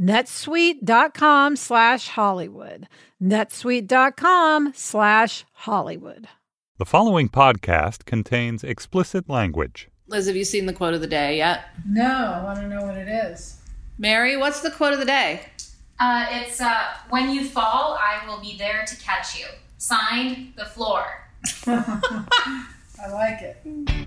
netsuite.com slash Hollywood. netsuite.com slash Hollywood. The following podcast contains explicit language. Liz, have you seen the quote of the day yet? No, I want to know what it is. Mary, what's the quote of the day? Uh, it's uh, when you fall, I will be there to catch you. Signed, the floor. I like it.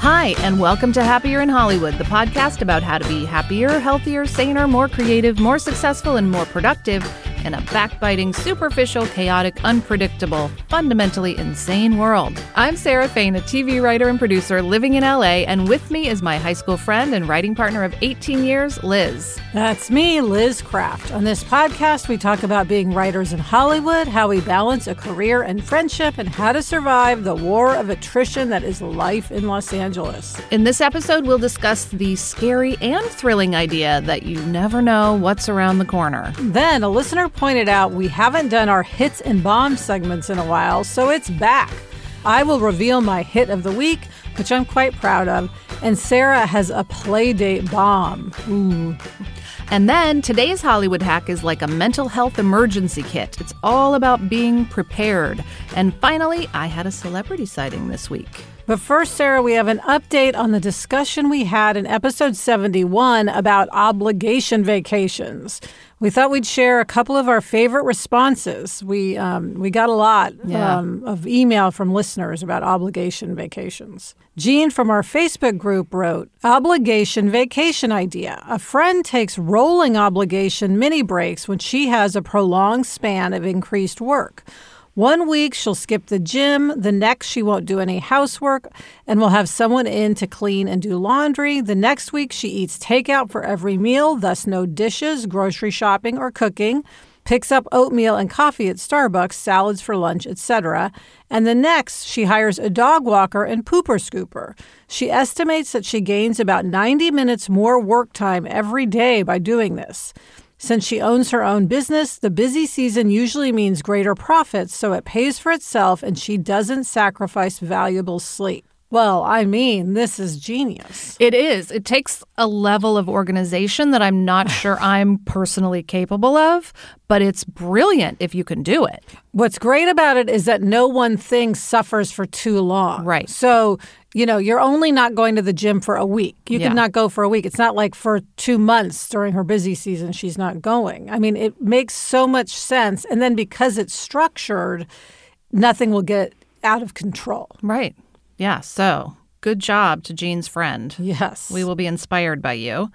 Hi, and welcome to Happier in Hollywood, the podcast about how to be happier, healthier, saner, more creative, more successful, and more productive in a backbiting, superficial, chaotic, unpredictable, fundamentally insane world. I'm Sarah Fain, a TV writer and producer living in LA, and with me is my high school friend and writing partner of 18 years, Liz. That's me, Liz Craft. On this podcast, we talk about being writers in Hollywood, how we balance a career and friendship, and how to survive the war of attrition that is life in Los Angeles. In this episode, we'll discuss the scary and thrilling idea that you never know what's around the corner. Then, a listener pointed out we haven't done our hits and bombs segments in a while, so it's back. I will reveal my hit of the week, which I'm quite proud of, and Sarah has a playdate bomb. Ooh. And then today's Hollywood hack is like a mental health emergency kit. It's all about being prepared. And finally, I had a celebrity sighting this week. But first, Sarah, we have an update on the discussion we had in episode 71 about obligation vacations. We thought we'd share a couple of our favorite responses. We um, we got a lot Yeah. um, of email from listeners about obligation vacations. Jean from our Facebook group wrote, "Obligation vacation idea. A friend takes rolling obligation mini breaks when she has a prolonged span of increased work." One week she'll skip the gym, the next she won't do any housework and will have someone in to clean and do laundry. The next week she eats takeout for every meal, thus no dishes, grocery shopping, or cooking. Picks up oatmeal and coffee at Starbucks, salads for lunch, etc. And the next, she hires a dog walker and pooper scooper. She estimates that she gains about 90 minutes more work time every day by doing this. Since she owns her own business, the busy season usually means greater profits, so it pays for itself and she doesn't sacrifice valuable sleep. Well, I mean, this is genius. It is. It takes a level of organization that I'm not sure I'm personally capable of, but it's brilliant if you can do it. What's great about it is that no one thing suffers for too long. Right. So, you know, you're only not going to the gym for a week. You Yeah. could not go for a week. It's not like for two months during her busy season, she's not going. I mean, it makes so much sense. And then because it's structured, nothing will get out of control. Right. Yeah. So good job to Jean's friend. Yes. We will be inspired by you.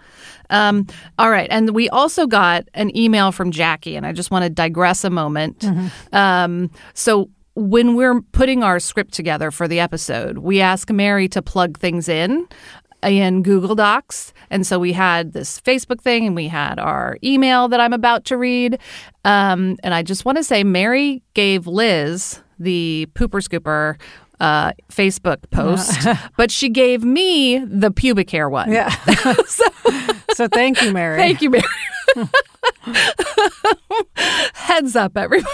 Um, all right. And we also got an email from Jackie, and I just want to digress a moment. Um, so, when we're putting our script together for the episode, we ask Mary to plug things in in Google Docs. And so we had this Facebook thing and we had our email that I'm about to read. Um, and I just want to say, Mary gave Liz the pooper scooper uh, Facebook post, but she gave me the pubic hair one. Yeah. so thank you, Mary. Thank you, Mary. Heads up, everybody.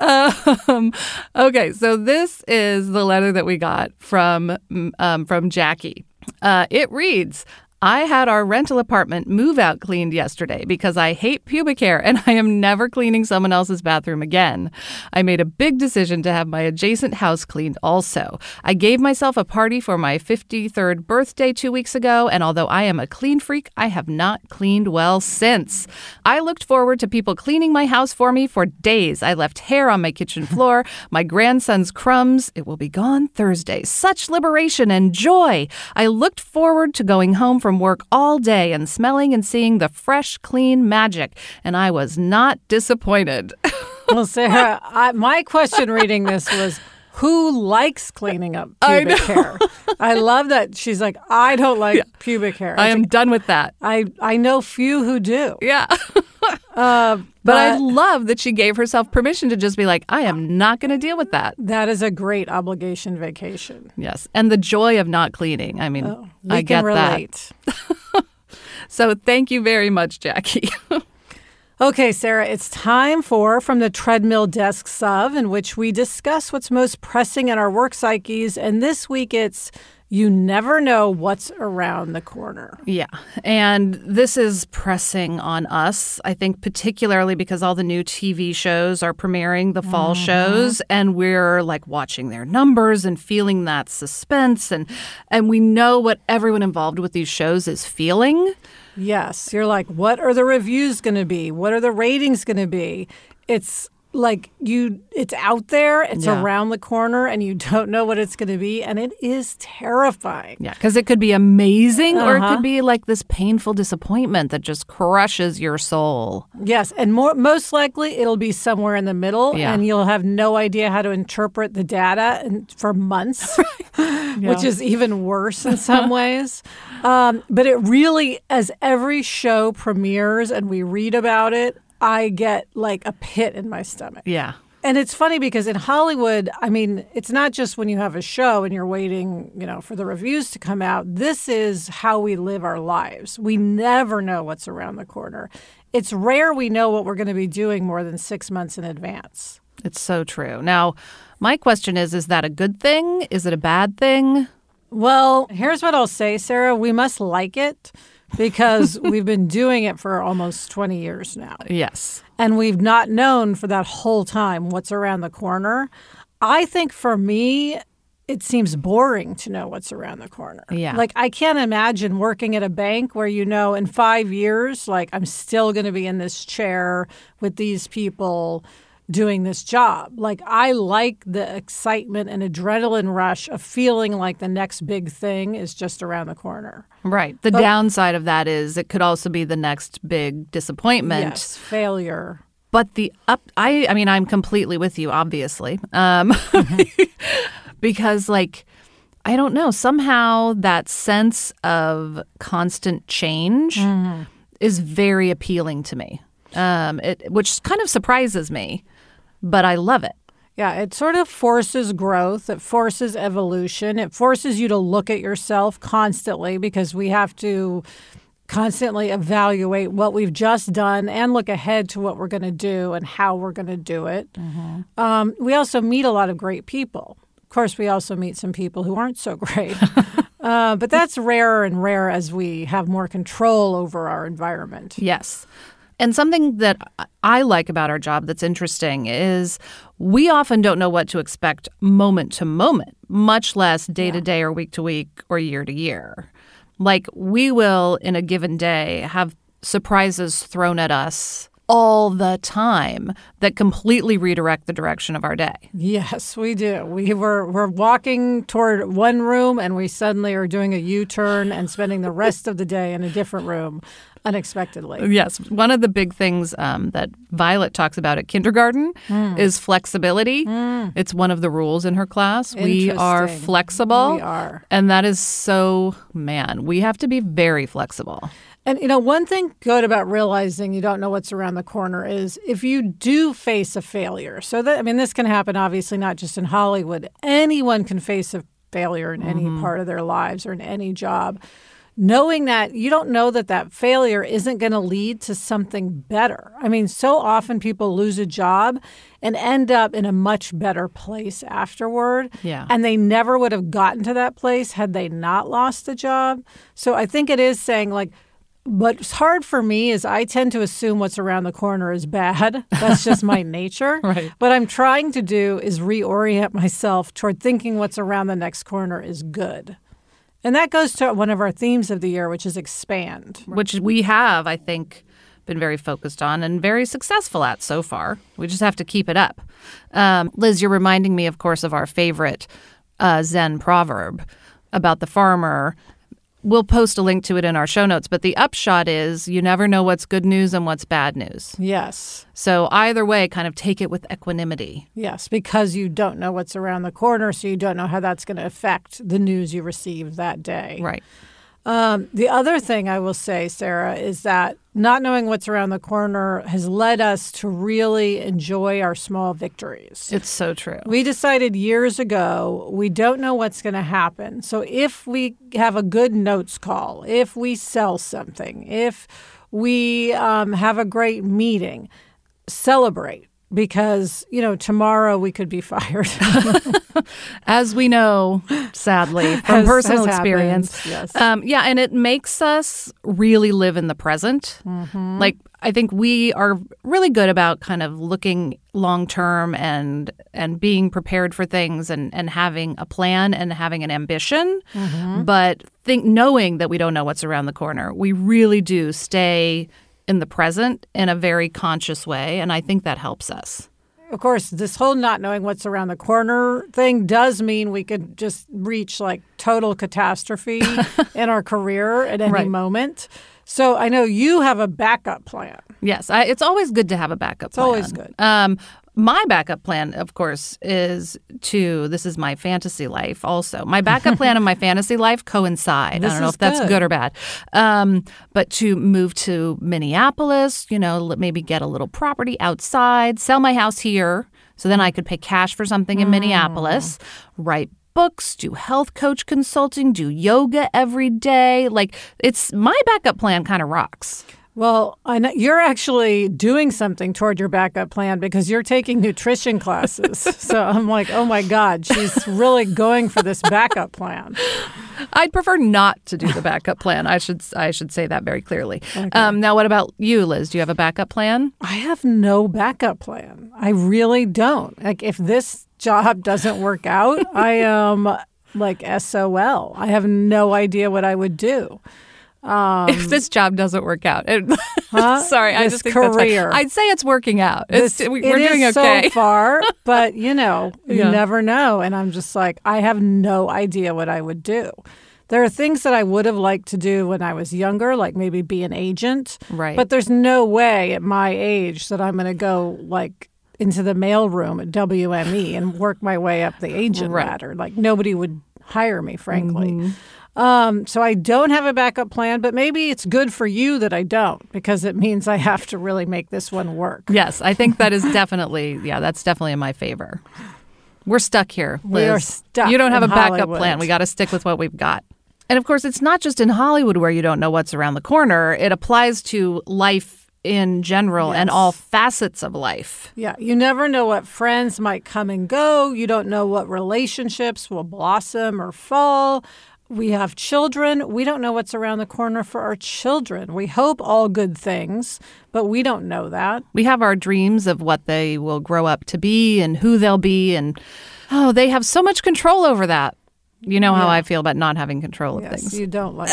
um, okay, so this is the letter that we got from um, from Jackie. Uh, it reads. I had our rental apartment move out cleaned yesterday because I hate pubic hair and I am never cleaning someone else's bathroom again. I made a big decision to have my adjacent house cleaned also. I gave myself a party for my 53rd birthday two weeks ago, and although I am a clean freak, I have not cleaned well since. I looked forward to people cleaning my house for me for days. I left hair on my kitchen floor, my grandson's crumbs. It will be gone Thursday. Such liberation and joy. I looked forward to going home from work all day and smelling and seeing the fresh, clean magic, and I was not disappointed. Well, Sarah, I, my question reading this was who likes cleaning up pubic hair? I love that she's like, I don't like pubic hair. I was am like, done with that. I, I know few who do. Yeah. Uh, But I love that she gave herself permission to just be like, I am not going to deal with that. that is a great obligation vacation. Yes. And the joy of not cleaning. I mean, We I get relate. that. So thank you very much, Jackie. Okay, Sarah, it's time for From the Treadmill Desks of, in which we discuss what's most pressing in our work psyches. And this week it's You Never Know What's Around the Corner. yeah. And this is pressing on us, I think, particularly because all the new TV shows are premiering the fall mm-hmm. shows and we're like watching their numbers and feeling that suspense and and we know what everyone involved with these shows is feeling. Yes, you're like, what are the reviews going to be? What are the ratings going to be? It's like you it's out there, it's Yeah. around the corner and you don't know what it's going to be and it is terrifying. Yeah, because it could be amazing or it Uh-huh. could be like this painful disappointment that just crushes your soul. Yes, and more most likely it'll be somewhere in the middle Yeah. and you'll have no idea how to interpret the data and, for months, which is even worse in some ways. Um, but it really as every show premieres and we read about it, I get like a pit in my stomach. Yeah. And it's funny because in Hollywood, I mean, it's not just when you have a show and you're waiting, you know, for the reviews to come out. This is how we live our lives. We never know what's around the corner. It's rare we know what we're going to be doing more than six months in advance. It's so true. Now, my question is is that a good thing? Is it a bad thing? Well, here's what I'll say, Sarah. We must like it because we've been doing it for almost 20 years now. Yes. and we've not known for that whole time what's around the corner. I think for me, it seems boring to know what's around the corner. Yeah. Like I can't imagine working at a bank where you know in 5 years like I'm still going to be in this chair with these people doing this job. Like I like the excitement and adrenaline rush of feeling like the next big thing is just around the corner. Right. The downside of that is it could also be the next big disappointment. Yes, failure. But the up I I mean I'm completely with you obviously. Um because like I don't know, somehow that sense of constant change is very appealing to me. Um it which kind of surprises me, but I love it. Yeah, it sort of forces growth. It forces evolution. It forces you to look at yourself constantly because we have to constantly evaluate what we've just done and look ahead to what we're going to do and how we're going to do it. Um, we also meet a lot of great people. Of course, we also meet some people who aren't so great. uh, but that's rarer and rarer as we have more control over our environment. Yes. And something that I like about our job that's interesting is we often don't know what to expect moment to moment, much less day to day or week to week or year to year. Like we will, in a given day, have surprises thrown at us all the time that completely redirect the direction of our day. Yes, we do. We were we're walking toward one room and we suddenly are doing a U-turn and spending the rest of the day in a different room unexpectedly. Yes, one of the big things um, that Violet talks about at kindergarten is flexibility. It's one of the rules in her class. We are flexible. We are. And that is so, man, we have to be very flexible. And you know, one thing good about realizing you don't know what's around the corner is if you do face a failure. So that I mean this can happen obviously not just in Hollywood. Anyone can face a failure in any mm-hmm. part of their lives or in any job. knowing that you don't know that that failure isn't going to lead to something better. I mean, so often people lose a job and end up in a much better place afterward. Yeah. And they never would have gotten to that place had they not lost the job. So I think it is saying, like, what's hard for me is I tend to assume what's around the corner is bad. That's just my nature. Right. What I'm trying to do is reorient myself toward thinking what's around the next corner is good. And that goes to one of our themes of the year, which is expand. which we have, I think, been very focused on and very successful at so far. We just have to keep it up. Um, Liz, you're reminding me, of course, of our favorite uh, Zen proverb about the farmer. We'll post a link to it in our show notes, but the upshot is you never know what's good news and what's bad news. Yes. So either way, kind of take it with equanimity. Yes, because you don't know what's around the corner, so you don't know how that's going to affect the news you receive that day. Right. Um, the other thing I will say, Sarah, is that not knowing what's around the corner has led us to really enjoy our small victories. It's so true. We decided years ago we don't know what's going to happen. So if we have a good notes call, if we sell something, if we um, have a great meeting, celebrate because, you know, tomorrow we could be fired. As we know, sadly, from personal experience. yes. Um, yeah, and it makes us really live in the present. Mm-hmm. Like, I think we are really good about kind of looking long term and and being prepared for things and and having a plan and having an ambition. Mm-hmm. But think knowing that we don't know what's around the corner, we really do stay in the present in a very conscious way, and I think that helps us. of course, this whole not knowing what's around the corner thing does mean we could just reach like total catastrophe in our career at any Right. moment. So I know you have a backup plan. Yes, I, it's always good to have a backup. Plan. It's always good. Um, my backup plan, of course, is to this is my fantasy life. Also, my backup plan and my fantasy life coincide. This I don't know if that's good. good or bad. Um, but to move to Minneapolis, you know, maybe get a little property outside, sell my house here, so then I could pay cash for something in Minneapolis, write books, do health coach consulting, do yoga every day. Like it's my backup plan kind of rocks. Well, I know you're actually doing something toward your backup plan because you're taking nutrition classes. so I'm like, oh my God, she's really going for this backup plan. I'd prefer not to do the backup plan. I should I should say that very clearly. Um, now, what about you, Liz? Do you have a backup plan? I have no backup plan. I really don't. Like, if this job doesn't work out, I am like SOL. I have no idea what I would do. If um, this job doesn't work out, It- Huh? sorry, I This just think career. I'd say it's working out. It's, This- we, it we're doing is okay. so far, but you know, you Yeah. never know. And I'm just like, I have no idea what I would do. There are things that I would have liked to do when I was younger, like maybe be an agent. Right. But there's no way at my age that I'm going to go like into the mailroom at WME and work my way up the agent Right. ladder. Like nobody would hire me, frankly. Mm-hmm. Um, so I don't have a backup plan, but maybe it's good for you that I don't because it means I have to really make this one work. yes, I think that is definitely yeah, that's definitely in my favor. We're stuck here. We Liz. are stuck You don't have a backup Hollywood. plan. We got to stick with what we've got. And of course, it's not just in Hollywood where you don't know what's around the corner. It applies to life in general and all facets of life. Yeah, you never know what friends might come and go. You don't know what relationships will blossom or fall. We have children. We don't know what's around the corner for our children. We hope all good things, but we don't know that. We have our dreams of what they will grow up to be and who they'll be. And oh, they have so much control over that. You know how I feel about not having control of Yes, things. you don't like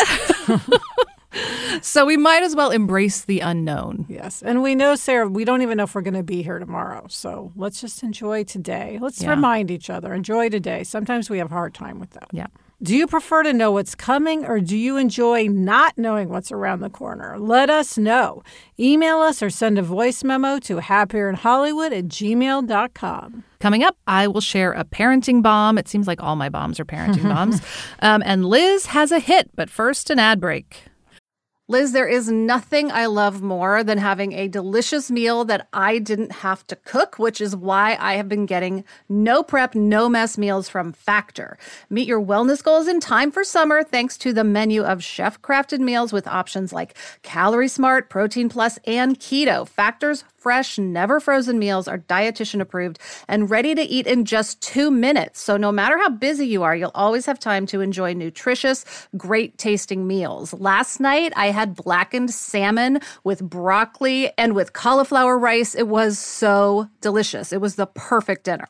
So we might as well embrace the unknown. Yes. And we know, Sarah, we don't even know if we're going to be here tomorrow. So let's just enjoy today. Let's Yeah. remind each other enjoy today. Sometimes we have a hard time with that. Yeah. Do you prefer to know what's coming or do you enjoy not knowing what's around the corner? Let us know. Email us or send a voice memo to happierinhollywood at gmail.com. Coming up, I will share a parenting bomb. It seems like all my bombs are parenting bombs. Um, and Liz has a hit, but first, an ad break. Liz, there is nothing I love more than having a delicious meal that I didn't have to cook, which is why I have been getting no prep, no mess meals from Factor. Meet your wellness goals in time for summer thanks to the menu of chef crafted meals with options like Calorie Smart, Protein Plus, and Keto. Factor's fresh, never frozen meals are dietitian approved and ready to eat in just two minutes. So no matter how busy you are, you'll always have time to enjoy nutritious, great tasting meals. Last night, I had blackened salmon with broccoli and with cauliflower rice. It was so delicious. It was the perfect dinner.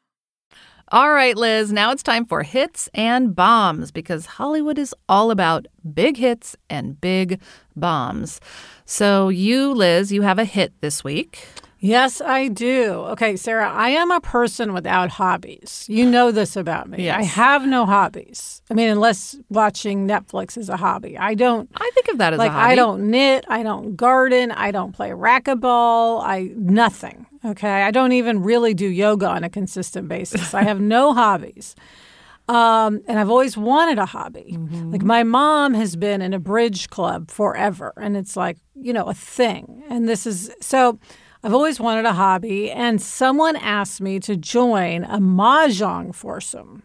All right, Liz, now it's time for hits and bombs because Hollywood is all about big hits and big bombs. So, you, Liz, you have a hit this week. Yes, I do. Okay, Sarah, I am a person without hobbies. You know this about me. Yes. I have no hobbies. I mean, unless watching Netflix is a hobby. I don't I think of that as like a hobby. I don't knit, I don't garden, I don't play racquetball, I nothing. Okay? I don't even really do yoga on a consistent basis. I have no hobbies. Um, and I've always wanted a hobby. Like my mom has been in a bridge club forever, and it's like, you know, a thing. And this is so I've always wanted a hobby, and someone asked me to join a mahjong foursome.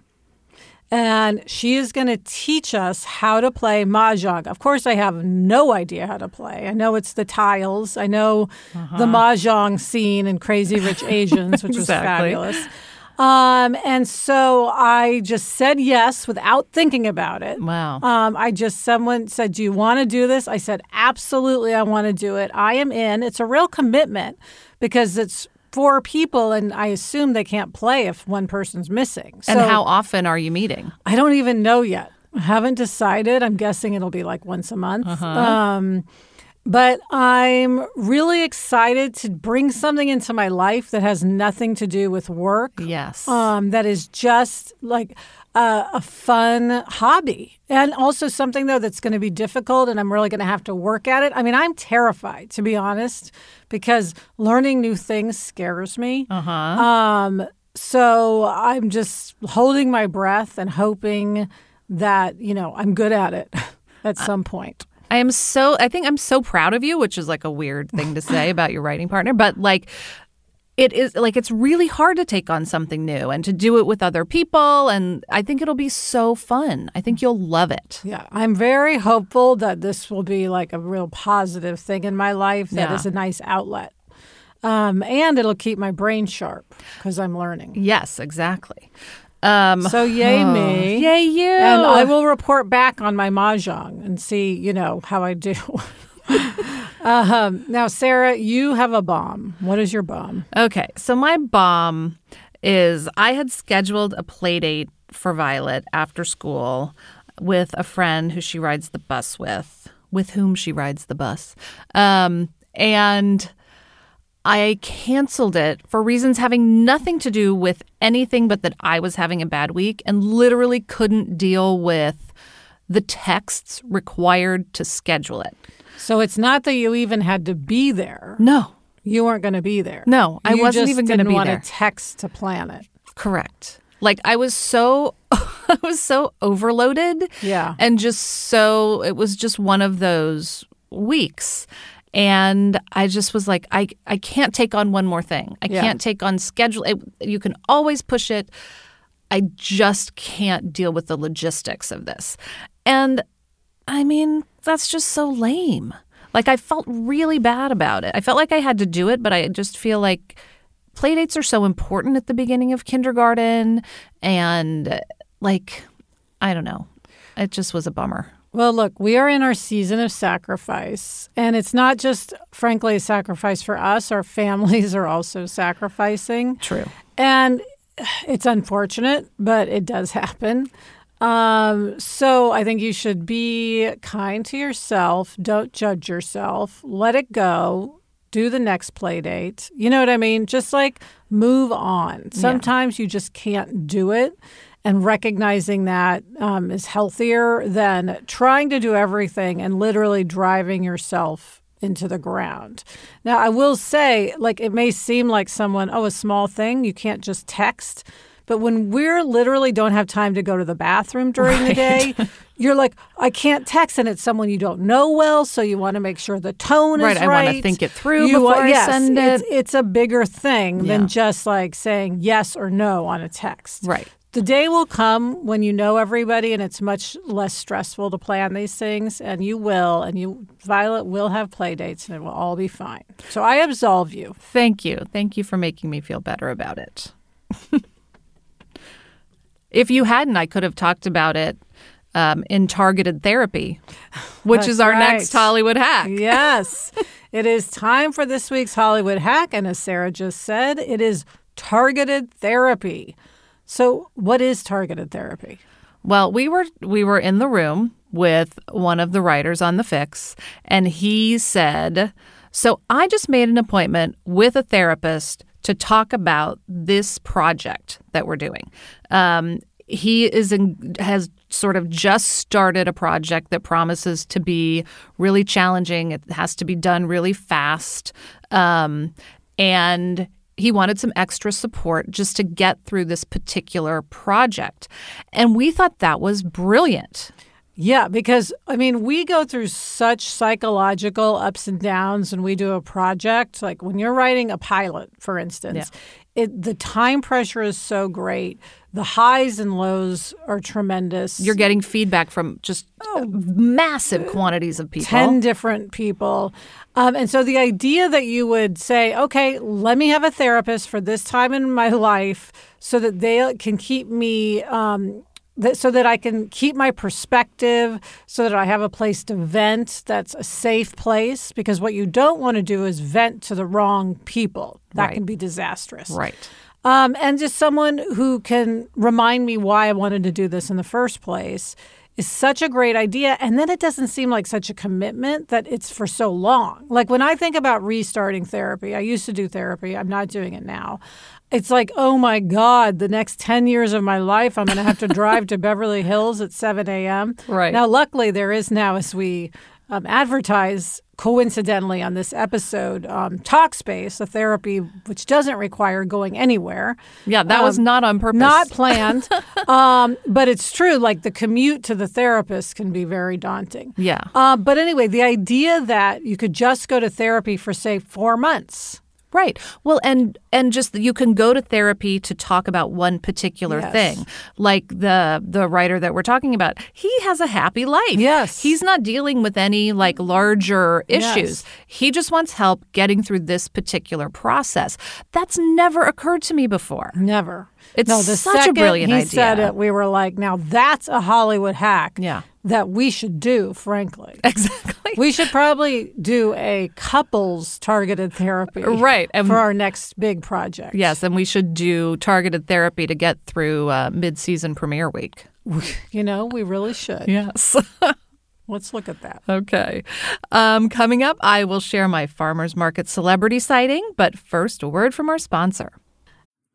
And she is going to teach us how to play mahjong. Of course, I have no idea how to play. I know it's the tiles. I know the uh-huh. mahjong scene in Crazy Rich Asians, which was fabulous. Um, and so I just said yes without thinking about it. Wow. Um, I just, someone said, Do you want to do this? I said, Absolutely, I want to do it. I am in. It's a real commitment because it's four people, and I assume they can't play if one person's missing. and how often are you meeting? I don't even know yet. I haven't decided. I'm guessing it'll be like once a month. Um, but I'm really excited to bring something into my life that has nothing to do with work. Yes. Um, that is just like a, a fun hobby. And also something, though, that's going to be difficult and I'm really going to have to work at it. I mean, I'm terrified, to be honest, because learning new things scares me. Uh huh. Um, so I'm just holding my breath and hoping that, you know, I'm good at it at some point. I am so I think I'm so proud of you, which is like a weird thing to say about your writing partner, but like it is like it's really hard to take on something new and to do it with other people and I think it'll be so fun. I think you'll love it. Yeah, I'm very hopeful that this will be like a real positive thing in my life that is Yeah. a nice outlet. Um, and it'll keep my brain sharp because I'm learning. Yes, exactly. Um So yay me. Yay you. And I will report back on my mahjong and see, you know, how I do. um, now, Sarah, you have a bomb. What is your bomb? Okay, so my bomb is I had scheduled a play date for Violet after school with a friend who she rides the bus with, with whom she rides the bus. Um, and I canceled it for reasons having nothing to do with anything but that I was having a bad week and literally couldn't deal with the texts required to schedule it. So it's not that you even had to be there. No, You weren't going to be there. No, I You wasn't even gonna didn't be want there. to text to plan it. Correct. Like I was so I was so overloaded. Yeah. And just so it was just one of those weeks. And I just was like I I can't take on one more thing. I Yeah. can't take on schedule it, you can always push it. I just can't deal with the logistics of this. And I mean, that's just so lame. Like I felt really bad about it. I felt like I had to do it, but I just feel like playdates are so important at the beginning of kindergarten and like I don't know. It just was a bummer. Well, look, we are in our season of sacrifice. And it's not just, frankly, a sacrifice for us, our families are also sacrificing. True. And it's unfortunate, but it does happen. Um, so I think you should be kind to yourself. Don't judge yourself. Let it go. do the next play date. You know what I mean? Just like move on. Sometimes you just can't do it. And recognizing that um, is healthier than trying to do everything and literally driving yourself into the ground. Now, I will say, like, it may seem like someone, oh, a small thing, you can't just text. But when we're literally don't have time to go to the bathroom during the day, you're like, I can't text, and it's someone you don't know well, so you want to make sure the tone Right, is I right. I wanna think it through You before I yes, send It's, it. it's a bigger thing Yeah. than just like saying yes or no on a text. Right. The day will come when you know everybody and it's much less stressful to plan these things and you will and you Violet will have play dates and it will all be fine. So I absolve you. Thank you. Thank you for making me feel better about it. if you hadn't, I could have talked about it um, in targeted therapy, which That's is our right. next Hollywood hack. Yes. it is time for this week's Hollywood hack and as Sarah just said, it is targeted therapy. So what is targeted therapy? Well, we were we were in the room with one of the writers on the fix, and he said, "So I just made an appointment with a therapist to talk about this project that we're doing." Um, he is in, has sort of just started a project that promises to be really challenging. It has to be done really fast, um, and he wanted some extra support just to get through this particular project. And we thought that was brilliant. Yeah, because I mean, we go through such psychological ups and downs when we do a project. Like when you're writing a pilot, for instance, it, the time pressure is so great. The highs and lows are tremendous. You're getting feedback from just oh, massive quantities of people. 10 different people. Um, and so the idea that you would say, okay, let me have a therapist for this time in my life so that they can keep me. Um, that, so that I can keep my perspective, so that I have a place to vent that's a safe place. Because what you don't want to do is vent to the wrong people. That Right. can be disastrous. Right. Um, and just someone who can remind me why I wanted to do this in the first place is such a great idea. And then it doesn't seem like such a commitment that it's for so long. Like when I think about restarting therapy, I used to do therapy, I'm not doing it now. It's like, oh my God, the next 10 years of my life, I'm going to have to drive to Beverly Hills at 7 a.m. Right. Now, luckily, there is now, as we um, advertise coincidentally on this episode, um, Talkspace, a therapy which doesn't require going anywhere. Yeah, that was Um, not on purpose. Not planned. um, but it's true, like the commute to the therapist can be very daunting. Yeah. Uh, but anyway, the idea that you could just go to therapy for, say, four months. Right. Well, and and just you can go to therapy to talk about one particular Yes. thing. Like the the writer that we're talking about, he has a happy life. Yes. He's not dealing with any like larger issues. Yes. He just wants help getting through this particular process. That's never occurred to me before. Never. It's no, the such a brilliant he idea. said it, we were like, now that's a Hollywood hack Yeah. that we should do, frankly. Exactly. We should probably do a couples targeted therapy Right, and- for our next big project. Yes, and we should do targeted therapy to get through uh, mid-season premiere week. You know, we really should. Yes. Let's look at that. Okay. Um, coming up, I will share my farmers market celebrity sighting, but first, a word from our sponsor.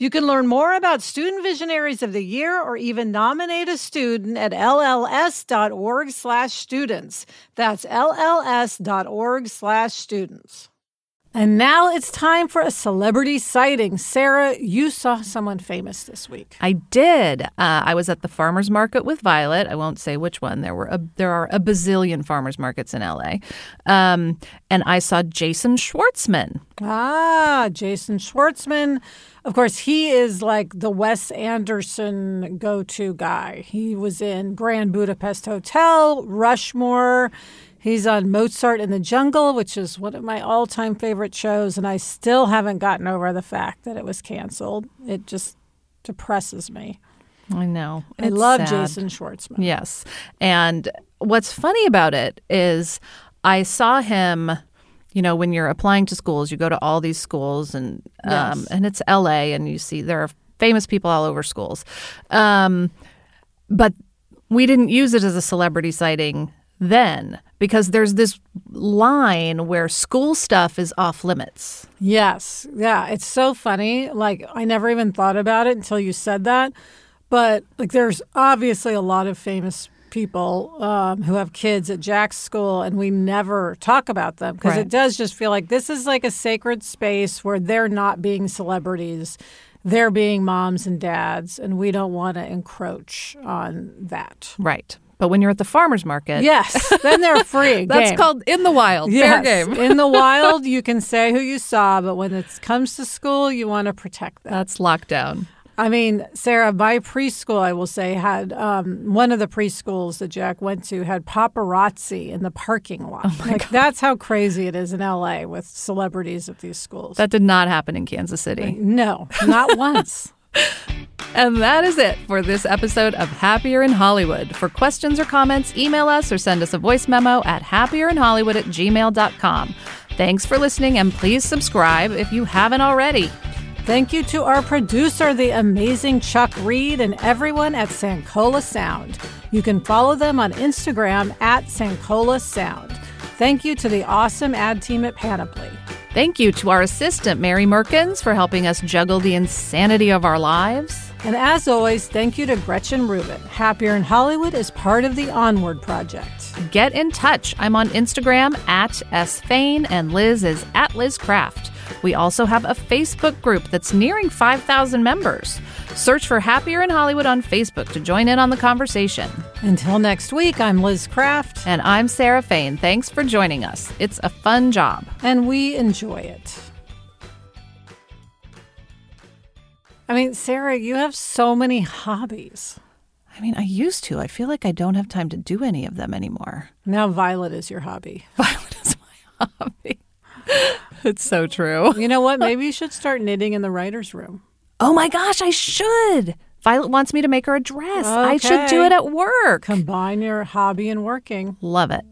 You can learn more about Student Visionaries of the Year or even nominate a student at lls.org slash students. That's lls.org slash students. And now it's time for a celebrity sighting. Sarah, you saw someone famous this week. I did. Uh, I was at the farmers market with Violet. I won't say which one. There were a, there are a bazillion farmers markets in LA, um, and I saw Jason Schwartzman. Ah, Jason Schwartzman. Of course, he is like the Wes Anderson go to guy. He was in Grand Budapest Hotel, Rushmore. He's on Mozart in the Jungle, which is one of my all time favorite shows. And I still haven't gotten over the fact that it was canceled. It just depresses me. I know. I love sad. Jason Schwartzman. Yes. And what's funny about it is I saw him, you know, when you're applying to schools, you go to all these schools and um, Yes. and it's LA and you see there are famous people all over schools. Um, but we didn't use it as a celebrity sighting then because there's this line where school stuff is off limits. Yes. Yeah. It's so funny. Like, I never even thought about it until you said that. But, like, there's obviously a lot of famous people um, who have kids at Jack's school, and we never talk about them because Right. it does just feel like this is like a sacred space where they're not being celebrities. They're being moms and dads, and we don't want to encroach on that. Right. But when you're at the farmer's market, Yes, then they're free. that's Game. called in the wild. Yes. Fair game. In the wild, you can say who you saw, but when it comes to school, you want to protect that. That's lockdown. I mean, Sarah, my preschool, I will say, had um, one of the preschools that Jack went to had paparazzi in the parking lot. Oh like that's how crazy it is in LA with celebrities at these schools. That did not happen in Kansas City. no, not once. And that is it for this episode of Happier in Hollywood. For questions or comments, email us or send us a voice memo at happierinhollywood at gmail.com. Thanks for listening and please subscribe if you haven't already. Thank you to our producer, the amazing Chuck Reed, and everyone at Sankola Sound. You can follow them on Instagram at Sankola Sound. Thank you to the awesome ad team at Panoply. Thank you to our assistant, Mary Merkins, for helping us juggle the insanity of our lives. And as always, thank you to Gretchen Rubin. Happier in Hollywood is part of the Onward Project. Get in touch. I'm on Instagram at sfain and Liz is at Liz Craft. We also have a Facebook group that's nearing 5,000 members. Search for Happier in Hollywood on Facebook to join in on the conversation. Until next week, I'm Liz Craft, And I'm Sarah Fain. Thanks for joining us. It's a fun job. and we enjoy it. I mean, Sarah, you have so many hobbies. I mean, I used to. I feel like I don't have time to do any of them anymore. Now, Violet is your hobby. Violet is my hobby. it's so true. You know what? Maybe you should start knitting in the writer's room. Oh my gosh, I should. Violet wants me to make her a dress. I should do it at work. Combine your hobby and working. Love it.